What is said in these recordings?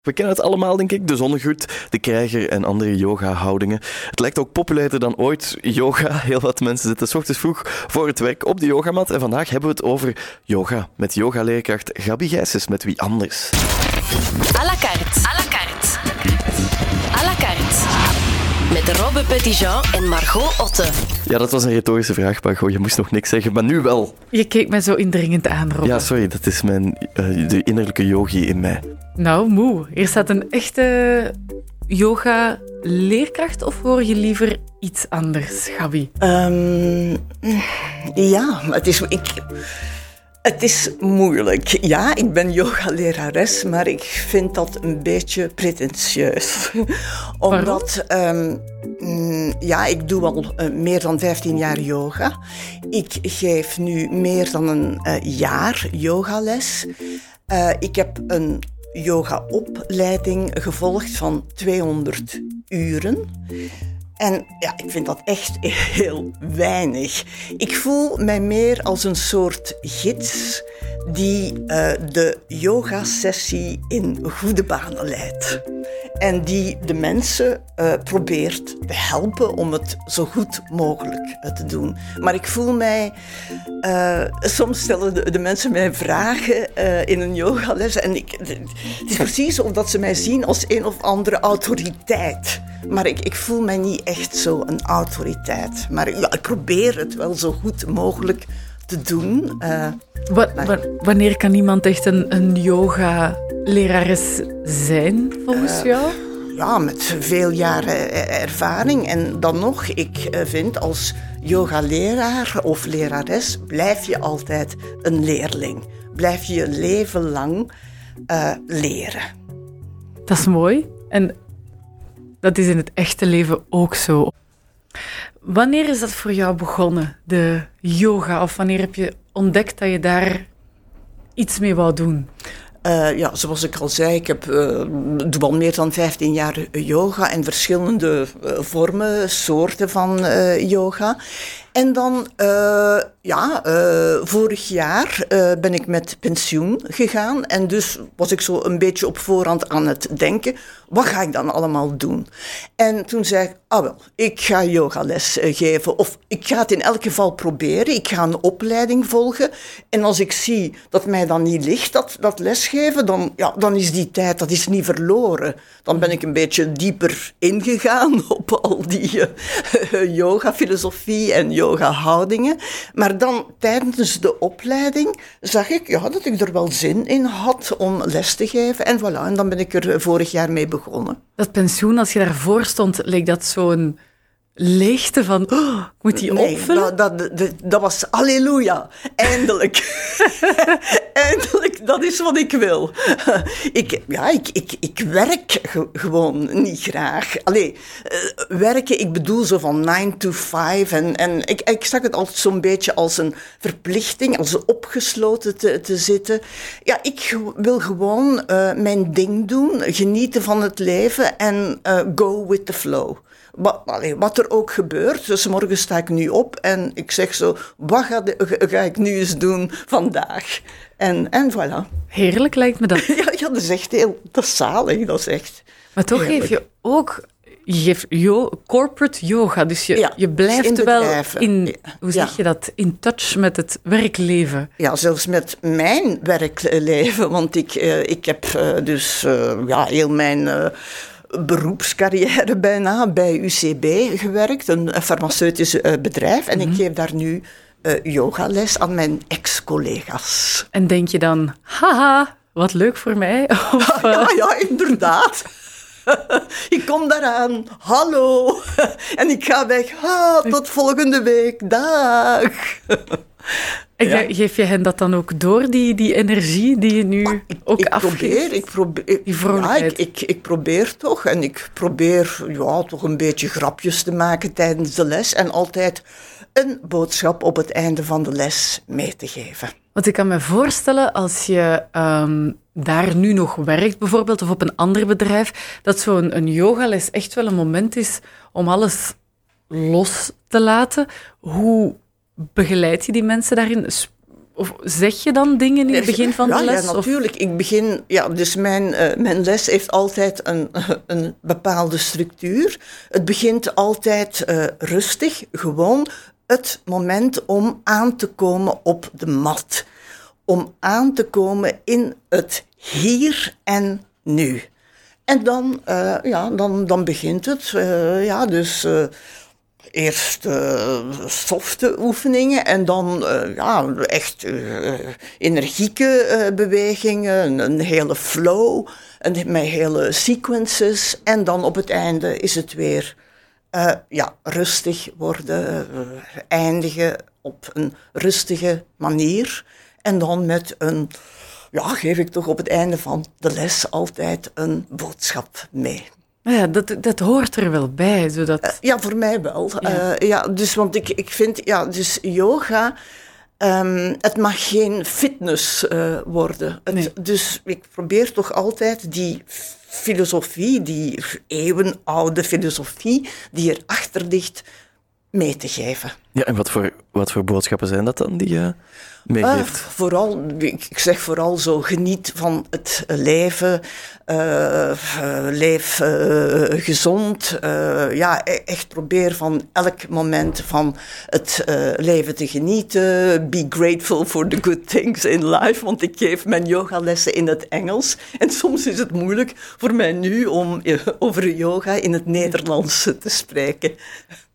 We kennen het allemaal, denk ik. De zonnegroet, de krijger en andere yoga-houdingen. Het lijkt ook populairder dan ooit, yoga. Heel wat mensen zitten s ochtends vroeg voor het werk op de yogamat. En vandaag hebben we het over yoga. Met yogaleerkracht Gabi Gijsens, met wie anders. À la carte. Robbe Petitjean en Margot Otte. Ja, dat was een retorische vraag, Margot. Je moest nog niks zeggen, maar nu wel. Je keek mij zo indringend aan, Rob. Ja, sorry, dat is mijn, eh, de innerlijke yogi in mij. Nou, moe. Hier staat een echte yoga-leerkracht of hoor je liever iets anders, Gabi? Ehm, ja, het is, ik, het is moeilijk. Ja, ik ben yogalerares, maar ik vind dat een beetje pretentieus. Omdat, ehm, mm, ja, ik doe al eh, meer dan 15 jaar yoga. Ik geef nu meer dan een eh, jaar yogales. Eh, ik heb een yogaopleiding gevolgd van 200 uren. En ja, ik vind dat echt heel weinig. Ik voel mij meer als een soort gids die uh, de yogasessie in goede banen leidt. En die de mensen uh, probeert te helpen om het zo goed mogelijk uh, te doen. Maar ik voel mij. soms stellen de, de, mensen mij vragen in een yogales. En ik, het is precies omdat ze mij zien als een of andere autoriteit. Maar ik, ik voel mij niet echt zo een autoriteit. Maar ja, ik probeer het wel zo goed mogelijk te doen. Uh, wanneer kan iemand echt een, een yoga-lerares zijn, volgens uh, jou? Ja, met veel jaren ervaring. En dan nog, ik vind als yoga-leraar of lerares blijf je altijd een leerling. Blijf je je leven lang uh, leren. Dat is mooi. En dat is in het echte leven ook zo. Wanneer is dat voor jou begonnen, de yoga? Of wanneer heb je ontdekt dat je daar iets mee wou doen? Uh, ja, zoals ik al zei, ik heb, uh, doe al meer dan 15 jaar yoga en verschillende vormen, soorten van yoga. En dan, ja, vorig jaar ben ik met pensioen gegaan. En dus was ik zo een beetje op voorhand aan het denken, wat ga ik dan allemaal doen? En toen zei ik, ah wel, ik ga yogales geven. Of ik ga het in elk geval proberen. Ik ga een opleiding volgen. En als ik zie dat mij dan niet ligt, dat, dat lesgeven, dan, ja, dan is die tijd, dat is niet verloren. Dan ben ik een beetje dieper ingegaan op al die uh, yoga-filosofie en yoga-houdingen. Maar dan tijdens de opleiding zag ik ja, dat ik er wel zin in had om les te geven. En voilà, en dan ben ik er vorig jaar mee begonnen. Dat pensioen, als je daarvoor stond, leek dat zo'n leegte van, oh, moet die nee, opvullen? Dat, dat, dat, dat was halleluja, eindelijk. eindelijk, dat is wat ik wil. ik, ja, ik, ik, ik werk ge gewoon niet graag. Allee, uh, werken, ik bedoel zo van 9 to 5. En, en ik, ik zag het altijd zo'n beetje als een verplichting, als opgesloten te, te zitten. Ja, ik wil gewoon uh, mijn ding doen, genieten van het leven en uh, go with the flow. Wat, allee, wat, er ook gebeurt. Dus morgen sta ik nu op en ik zeg zo, wat ga, de, ga ik nu eens doen vandaag? En, en voilà. Heerlijk lijkt me dat. ja, ja, dat is echt heel, dat is zalig, dat is echt Maar toch heerlijk. geef je ook je geeft yo, corporate yoga, dus je, ja, je blijft in wel in, hoe zeg Ja. je dat, in touch met het werkleven. Ja, zelfs met mijn werkleven, want ik, uh, ik heb uh, dus uh, ja, heel mijn beroepscarrière bijna bij UCB gewerkt, een farmaceutisch bedrijf. En mm -hmm. ik geef daar nu uh, yogales aan mijn ex-collega's. En denk je dan, haha, wat leuk voor mij? Of, uh... ja, ja, inderdaad. ik kom daaraan, hallo. en ik ga weg, ha, tot volgende week, dag. En ja. geef je hen dat dan ook door, die, die energie die je nu ik, ook ik afgeeft? Probeer, ik probeer, die ja, ik, ik, ik, probeer toch. En ik probeer ja, toch een beetje grapjes te maken tijdens de les. En altijd een boodschap op het einde van de les mee te geven. Want ik kan me voorstellen, als je um, daar nu nog werkt bijvoorbeeld, of op een ander bedrijf, dat zo'n een yogales echt wel een moment is om alles los te laten. Hoe begeleid je die mensen daarin? Of zeg je dan dingen in het begin van de ja, les? Ja, of- natuurlijk. Ik begin, ja, dus mijn, eh, mijn les heeft altijd een, een bepaalde structuur. Het begint altijd eh, rustig, gewoon het moment om aan te komen op de mat. Om aan te komen in het hier en nu. En dan, eh, ja, dan, dan begint het. eh, ja, dus eh, eerst softe oefeningen en dan ja, echt energieke bewegingen, een, hele flow, en met hele sequences. En dan op het einde is het weer ja, rustig worden, eindigen op een rustige manier. En dan met een, ja, geef ik toch op het einde van de les altijd een boodschap mee. Ja, dat, dat hoort er wel bij. Zodat, Ja, voor mij wel. Ja. Ja, ja dus want ik, ik vind, ja, dus yoga, ehm, het mag geen fitness eh, worden. Het, Nee. Dus ik probeer toch altijd die filosofie, die eeuwenoude filosofie, die erachter ligt, mee te geven. Ja, en wat voor, wat voor boodschappen zijn dat dan die je Ah, meegeeft? vooral, ik zeg vooral zo, geniet van het leven, eh, eh, leef eh, gezond. ja, e- echt probeer van elk moment van het leven te genieten. Be grateful for the good things in life, want ik geef mijn yogalessen in het Engels. En soms is het moeilijk voor mij nu om over yoga in het Nederlands te spreken.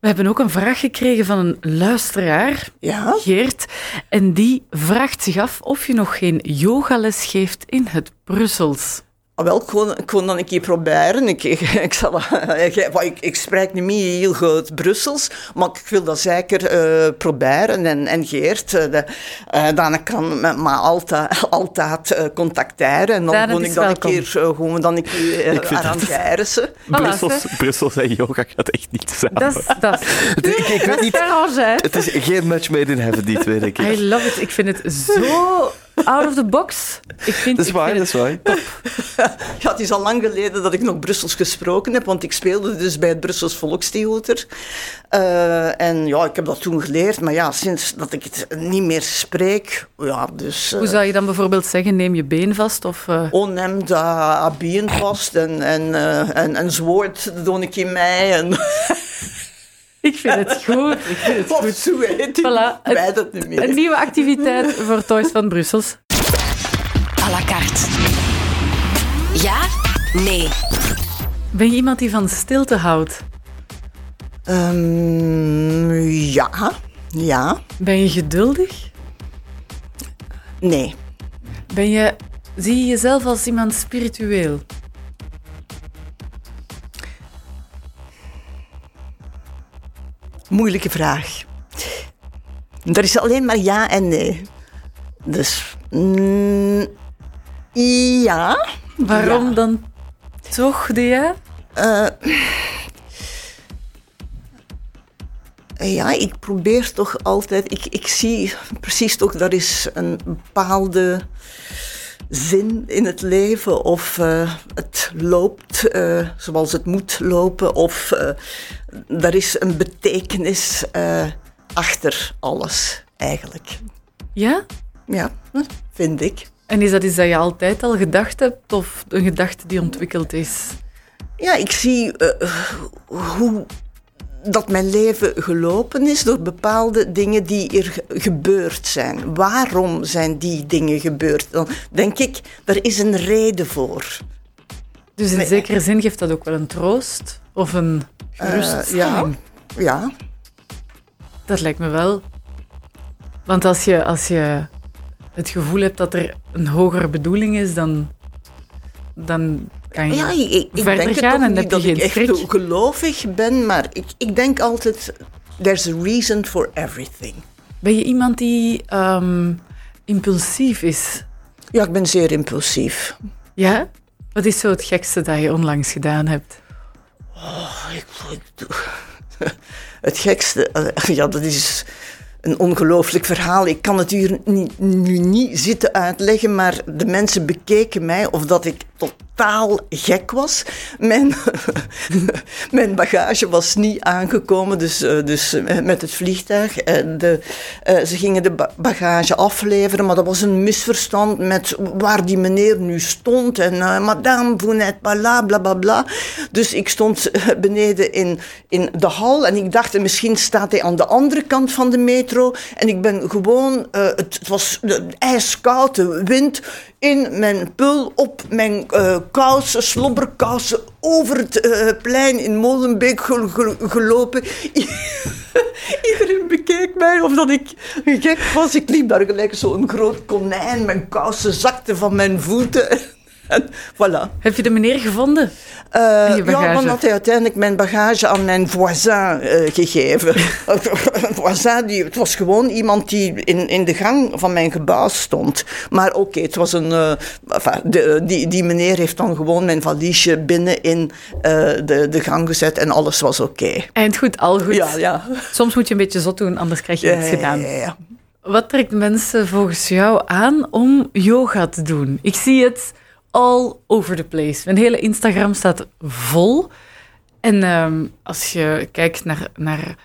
We hebben ook een vraag gekregen van een luisteraar, Ja? Geert. En die vraagt zich af of je nog geen yogales geeft in het Brussels. Ah, Wel, ik kon, ik kon dan een keer proberen. Ik, ik, ik, zal, ik, ik, ik spreek niet meer heel goed Brussels, maar ik wil dat zeker eh, proberen. En, en Geert, eh, de, eh, dan kan me maar altijd, altijd eh, contacteren. En dan het kon is ik dat een keer eh, gewoon dan een keer eh, Ik arrangeren. Brussels. Brussels en yoga gaat echt niet samen. Dat is, ik, ik weet niet, hè? het is geen match made in heaven, die twee, denk ik. I love it. Ik vind het zo out of the box. Ik vind, Dat is ik waar, vind dat is waar. Ja, het is al lang geleden dat ik nog Brussels gesproken heb, want ik speelde dus bij het Brussels Volkstheater. Eh, en ja, ik heb dat toen geleerd, maar ja, sinds dat ik het niet meer spreek, ja, dus... eh, Hoe zou je dan bijvoorbeeld zeggen, neem je been vast? Of, eh, onem dat abien vast en, en, eh, en, en zwoord doe ik in mij. En, Ik vind het goed. Ik vind het of goed. zo heet het. Voilà, weet het niet Een meer. nieuwe activiteit voor Toys van Brussels. à la carte. Ja? Nee. Ben je iemand die van stilte houdt? Ehm, ja, ja, Ben je geduldig? nee. Ben je, zie je jezelf als iemand spiritueel? Moeilijke vraag. Er is alleen maar ja en nee. Dus, mm, ja. Waarom Ja. dan toch de ja? Eh, ja, ik probeer toch altijd. Ik, ik zie precies toch, dat is een bepaalde zin in het leven. Of eh, het loopt eh, zoals het moet lopen. Of eh er is een betekenis achter alles, eigenlijk. Ja? Ja, vind ik. En is dat iets dat je altijd al gedacht hebt of een gedachte die ontwikkeld is? Ja, ik zie hoe dat mijn leven gelopen is door bepaalde dingen die er ge- gebeurd zijn. Waarom zijn die dingen gebeurd? Dan denk ik, er is een reden voor. Dus in Nee. zekere zin geeft dat ook wel een troost of een Eh, geruststelling. ja, ja. Dat lijkt me wel. Want als je, als je het gevoel hebt dat er een hogere bedoeling is, dan, dan kan je... ja ik, ik, verder gaan en heb je dat ik geen echt gelovig ben, maar ik, ik denk altijd, there's a reason for everything. Ben je iemand die ehm, impulsief is? Ja, ik ben zeer impulsief. Ja? Wat is zo het gekste dat je onlangs gedaan hebt? Ik, ik het gekste, eh, ja, dat is een ongelooflijk verhaal. Ik kan het hier nu niet zitten uitleggen, maar de mensen bekeken mij of dat ik totaal totaal gek was. Mijn, mijn bagage was niet aangekomen, dus, uh, dus met het vliegtuig. de, ze gingen de bagage afleveren, maar dat was een misverstand met waar die meneer nu stond. En madame, vous n'êtes pas là, bla bla bla. Dus ik stond beneden in, in de hal en ik dacht, misschien staat hij aan de andere kant van de metro. En ik ben gewoon, het, het was ijskoud, de wind in mijn pul, op mijn uh, kousen, slobberkousen, over het uh, plein in Molenbeek gelopen. Iedereen bekeek mij of dat ik gek was. Ik liep daar gelijk zo'n groot konijn. Mijn kousen zakten van mijn voeten. En voilà. Heb je de meneer gevonden? Uh, ja, dan had hij uiteindelijk mijn bagage aan mijn voisin uh, gegeven. voisin, die, het was gewoon iemand die in, in de gang van mijn gebouw stond. Maar oké, het was een... Uh, enfin, de, die, die meneer heeft dan gewoon mijn valiesje binnen in de, de gang gezet en alles was oké. Okay. Eind goed, al goed. Ja, ja. Soms moet je een beetje zot doen, anders krijg je ja, iets gedaan. Ja, ja, Wat trekt mensen volgens jou aan om yoga te doen? Ik zie het all over the place. Mijn hele Instagram staat vol. En um, als je kijkt naar, naar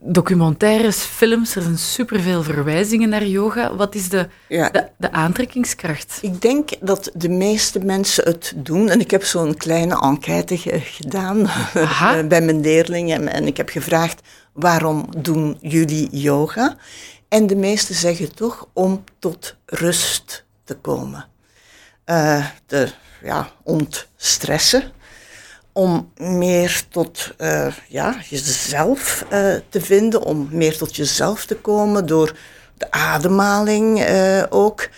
documentaires, films, er zijn superveel verwijzingen naar yoga. Wat is de, ja. de, de, aantrekkingskracht? Ik denk dat de meeste mensen het doen. En ik heb zo'n kleine enquête gedaan bij mijn leerlingen. En ik heb gevraagd, waarom doen jullie yoga? En de meesten zeggen toch om tot rust te komen uh, te ja, ontstressen. Om meer tot uh, ja, jezelf uh, te vinden, om meer tot jezelf te komen door de ademhaling ook.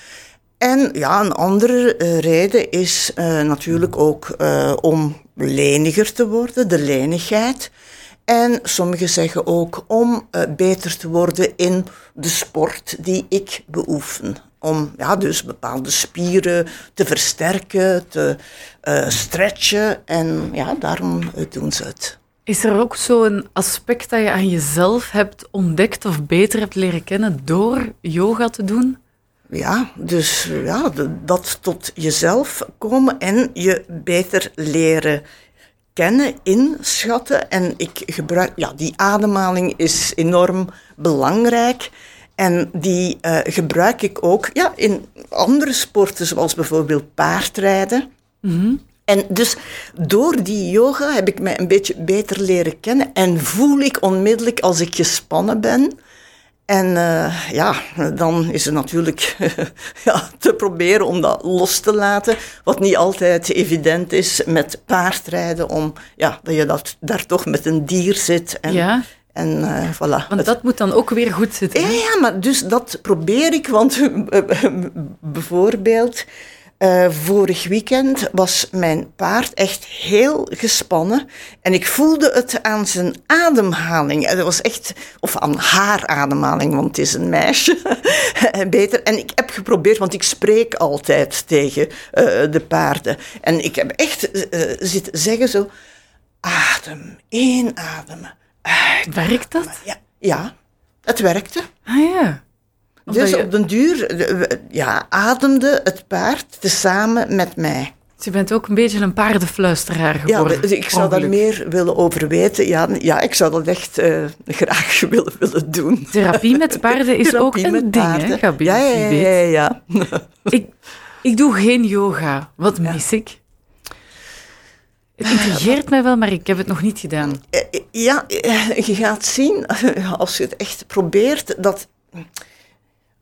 En ja, een andere reden is natuurlijk ook om leniger te worden, de lenigheid. En sommigen zeggen ook om beter te worden in de sport die ik beoefen om ja, dus bepaalde spieren te versterken, te uh, stretchen. En ja, daarom doen ze het. Is er ook zo'n aspect dat je aan jezelf hebt ontdekt of beter hebt leren kennen door yoga te doen? Ja, dus ja, dat tot jezelf komen en je beter leren kennen, inschatten. En ik gebruik, ja, die ademhaling is enorm belangrijk. En die uh, gebruik ik ook ja, in andere sporten, zoals bijvoorbeeld paardrijden. Mm En dus door die yoga heb ik mij een beetje beter leren kennen en voel ik onmiddellijk als ik gespannen ben. En uh, ja, dan is het natuurlijk ja, te proberen om dat los te laten, wat niet altijd evident is met paardrijden, om ja, dat je dat, daar toch met een dier zit. En, ja. En uh, voilà. Want dat moet dan ook weer goed zitten. Ja, ja, maar dus dat probeer ik. Want bijvoorbeeld, uh, vorig weekend was mijn paard echt heel gespannen. En ik voelde het aan zijn ademhaling. Het was echt, of aan haar ademhaling, want het is een meisje. Beter. En ik heb geprobeerd, want ik spreek altijd tegen uh, de paarden. En ik heb echt zitten zeggen zo, adem, inademen Werkt dat? Ja, ja, het werkte. Ah ja. dus je... op den duur ja, ademde het paard tezamen met mij. Dus je bent ook een beetje een paardenfluisteraar geworden. Ja, ik zou daar meer willen over weten. Ja, ja ik zou dat echt uh, graag willen, willen doen. Therapie met paarden is ook een ding, hè, Gabi? Ja, ja, ja. ja, ja. ik, ik doe geen yoga. Wat mis ik? Het intrigeert mij wel, maar ik heb het nog niet gedaan. Eh, ja, eh, je gaat zien, als je het echt probeert, dat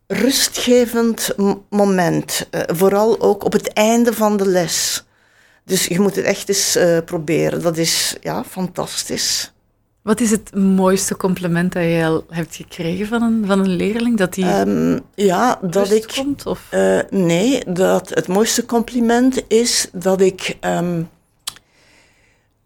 rustgevend moment, eh, vooral ook op het einde van de les. Dus je moet het echt eens proberen. Dat is ja, fantastisch. Wat is het mooiste compliment dat je al hebt gekregen van een, van een leerling? Dat die um, ja, dat ik, komt? Of? Uh, nee, dat het mooiste compliment is dat ik um,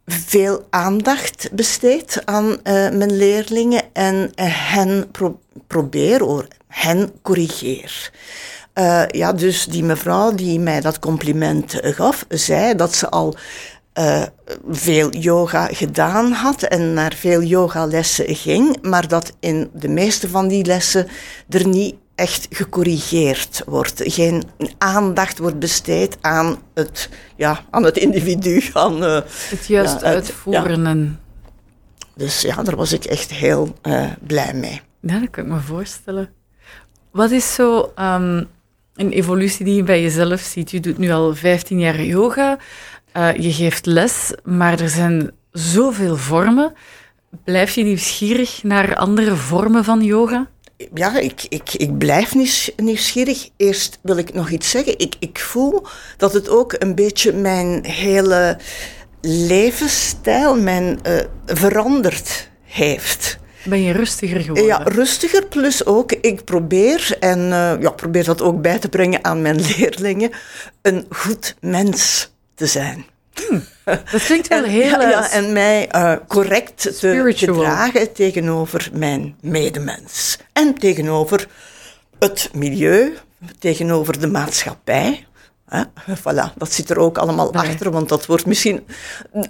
veel aandacht besteed aan uh, mijn leerlingen en uh, hen pro probeer, of hen corrigeer. Uh, ja, dus die mevrouw die mij dat compliment gaf, zei dat ze al veel yoga gedaan had en naar veel yogalessen ging, maar dat in de meeste van die lessen er niet echt gecorrigeerd wordt. Geen aandacht wordt besteed aan het, ja, aan het individu. Aan, uh, het juist ja, uitvoeren. Ja. Dus ja, daar was ik echt heel uh, blij mee. Ja, dat kan ik me voorstellen. Wat is zo um, een evolutie die je bij jezelf ziet? Je doet nu al 15 jaar yoga, uh, je geeft les, maar er zijn zoveel vormen. Blijf je nieuwsgierig naar andere vormen van yoga? Ja, ik, ik, ik blijf nieuwsgierig. Eerst wil ik nog iets zeggen. Ik, ik voel dat het ook een beetje mijn hele levensstijl mijn, uh, veranderd heeft. Ben je rustiger geworden? Ja, rustiger. Plus ook, ik probeer, en uh, ja, probeer dat ook bij te brengen aan mijn leerlingen, een goed mens te zijn. Hmm, dat klinkt wel en, heel... Ja, ja, en mij uh, correct te gedragen tegenover mijn medemens. En tegenover het milieu, tegenover de maatschappij. Hè? Voilà, dat zit er ook allemaal Nee. achter, want dat wordt misschien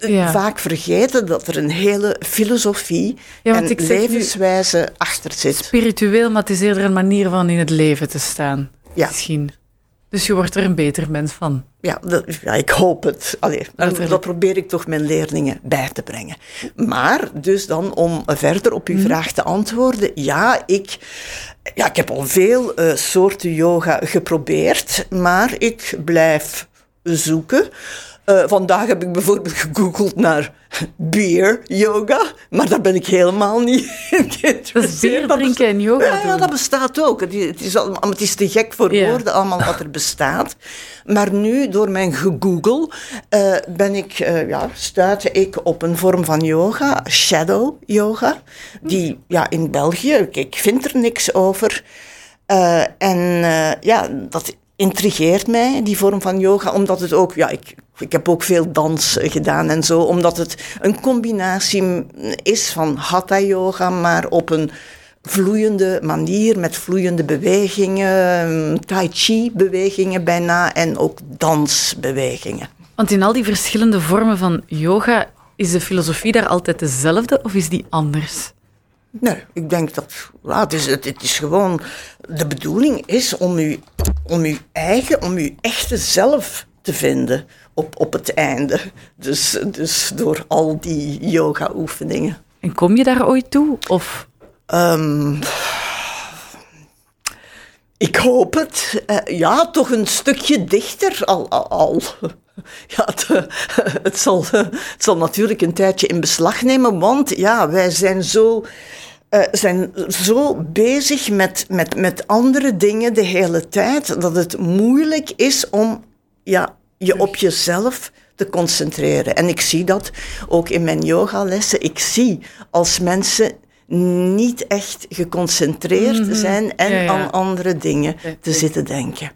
Ja. vaak vergeten dat er een hele filosofie Ja, en levenswijze achter zit. Spiritueel, maar het is eerder een manier van in het leven te staan. Ja. Misschien. Dus je wordt er een beter mens van. Ja, dat, ja, ik hoop het. Allee, dat probeer ik toch mijn leerlingen bij te brengen. Maar dus dan om verder op uw vraag te antwoorden. Ja, ik, ja, ik heb al veel eh, soorten yoga geprobeerd, maar ik blijf zoeken. Eh, vandaag heb ik bijvoorbeeld gegoogeld naar beer yoga, maar daar ben ik helemaal niet in is bier drinken en yoga ja, dat bestaat ook. Het is, het is, allemaal, het is te gek voor woorden, allemaal wat er bestaat. Maar nu, door mijn gegoogle, eh, ben ik, eh, ja, stuitte ik op een vorm van yoga, shadow yoga, die ja, in België, ik, vind er niks over. Eh, en ja, dat intrigeert mij, die vorm van yoga, omdat het ook, ja, ik, ik heb ook veel dans gedaan en zo, omdat het een combinatie is van hatha yoga, maar op een vloeiende manier, met vloeiende bewegingen, tai chi bewegingen bijna en ook dansbewegingen. Want in al die verschillende vormen van yoga, is de filosofie daar altijd dezelfde of is die anders? Nee, ik denk dat ja, het, is, het, het is gewoon. De bedoeling is om u, om uw eigen, om uw echte zelf te vinden op, op het einde. Dus, dus door al die yoga-oefeningen. En kom je daar ooit toe? Of Ehm, ik hoop het. Eh, ja, toch een stukje dichter al. al, al. Ja, het, het, zal, het zal natuurlijk een tijdje in beslag nemen, want ja, wij zijn zo, eh, zijn zo bezig met, met, met andere dingen de hele tijd, dat het moeilijk is om ja, je op jezelf te concentreren. En ik zie dat ook in mijn yogalessen. Ik zie als mensen niet echt geconcentreerd zijn en Ja, ja. aan andere dingen Ja, te zitten denken.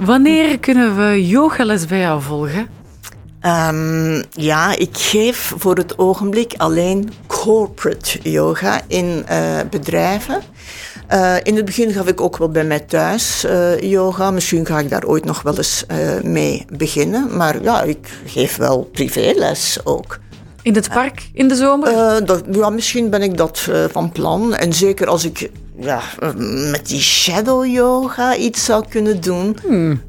wanneer kunnen we yogales bij jou volgen? Ehm, ja, ik geef voor het ogenblik alleen corporate yoga in eh, bedrijven. Eh, in het begin gaf ik ook wel bij mij thuis eh, yoga. Misschien ga ik daar ooit nog wel eens eh, mee beginnen. Maar ja, ik geef wel privéles ook. In het park in de zomer? Dat, ja, misschien ben ik dat van plan. En zeker als ik ja, eh, met die shadow yoga iets zou kunnen doen.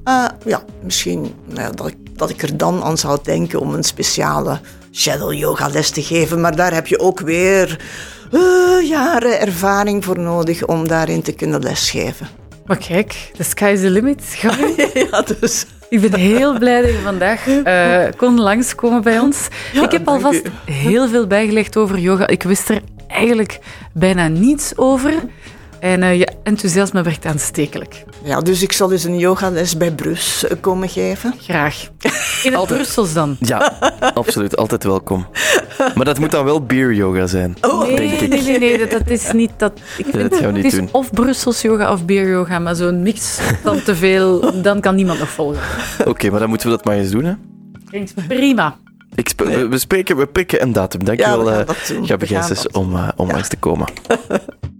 eh, ja, misschien nou dat, ik, dat ik er dan aan zou denken om een speciale shadow yoga les te geven. Maar daar heb je ook weer eh, jaren ervaring voor nodig om daarin te kunnen lesgeven. Maar kijk, the sky's the limit. Ja, dus... Ik ben heel blij dat je vandaag eh, kon langskomen bij ons. Ja, ik heb alvast heel veel bijgelegd over yoga. Ik wist er eigenlijk bijna niets over. En eh, je enthousiasme werkt aanstekelijk. Ja, dus ik zal eens een yogales bij Brus eh, komen geven. Graag. In het Brussels dan? Ja, absoluut. Altijd welkom. Maar dat moet dan wel beer yoga zijn. Nee, denk ik. nee, nee, nee, dat, dat is niet dat. Ik vind, gaan we niet het is doen. of Brussels yoga of beer yoga, maar zo'n mix van te veel, dan kan niemand nog volgen. Oké, maar dan moeten we dat maar eens doen, hè. Klinkt prima. Ik sp- we, we spreken, we prikken een datum. Ja, we Dankjewel, gaan eh dat. Gabi gaan dat om, eh, om langs te komen.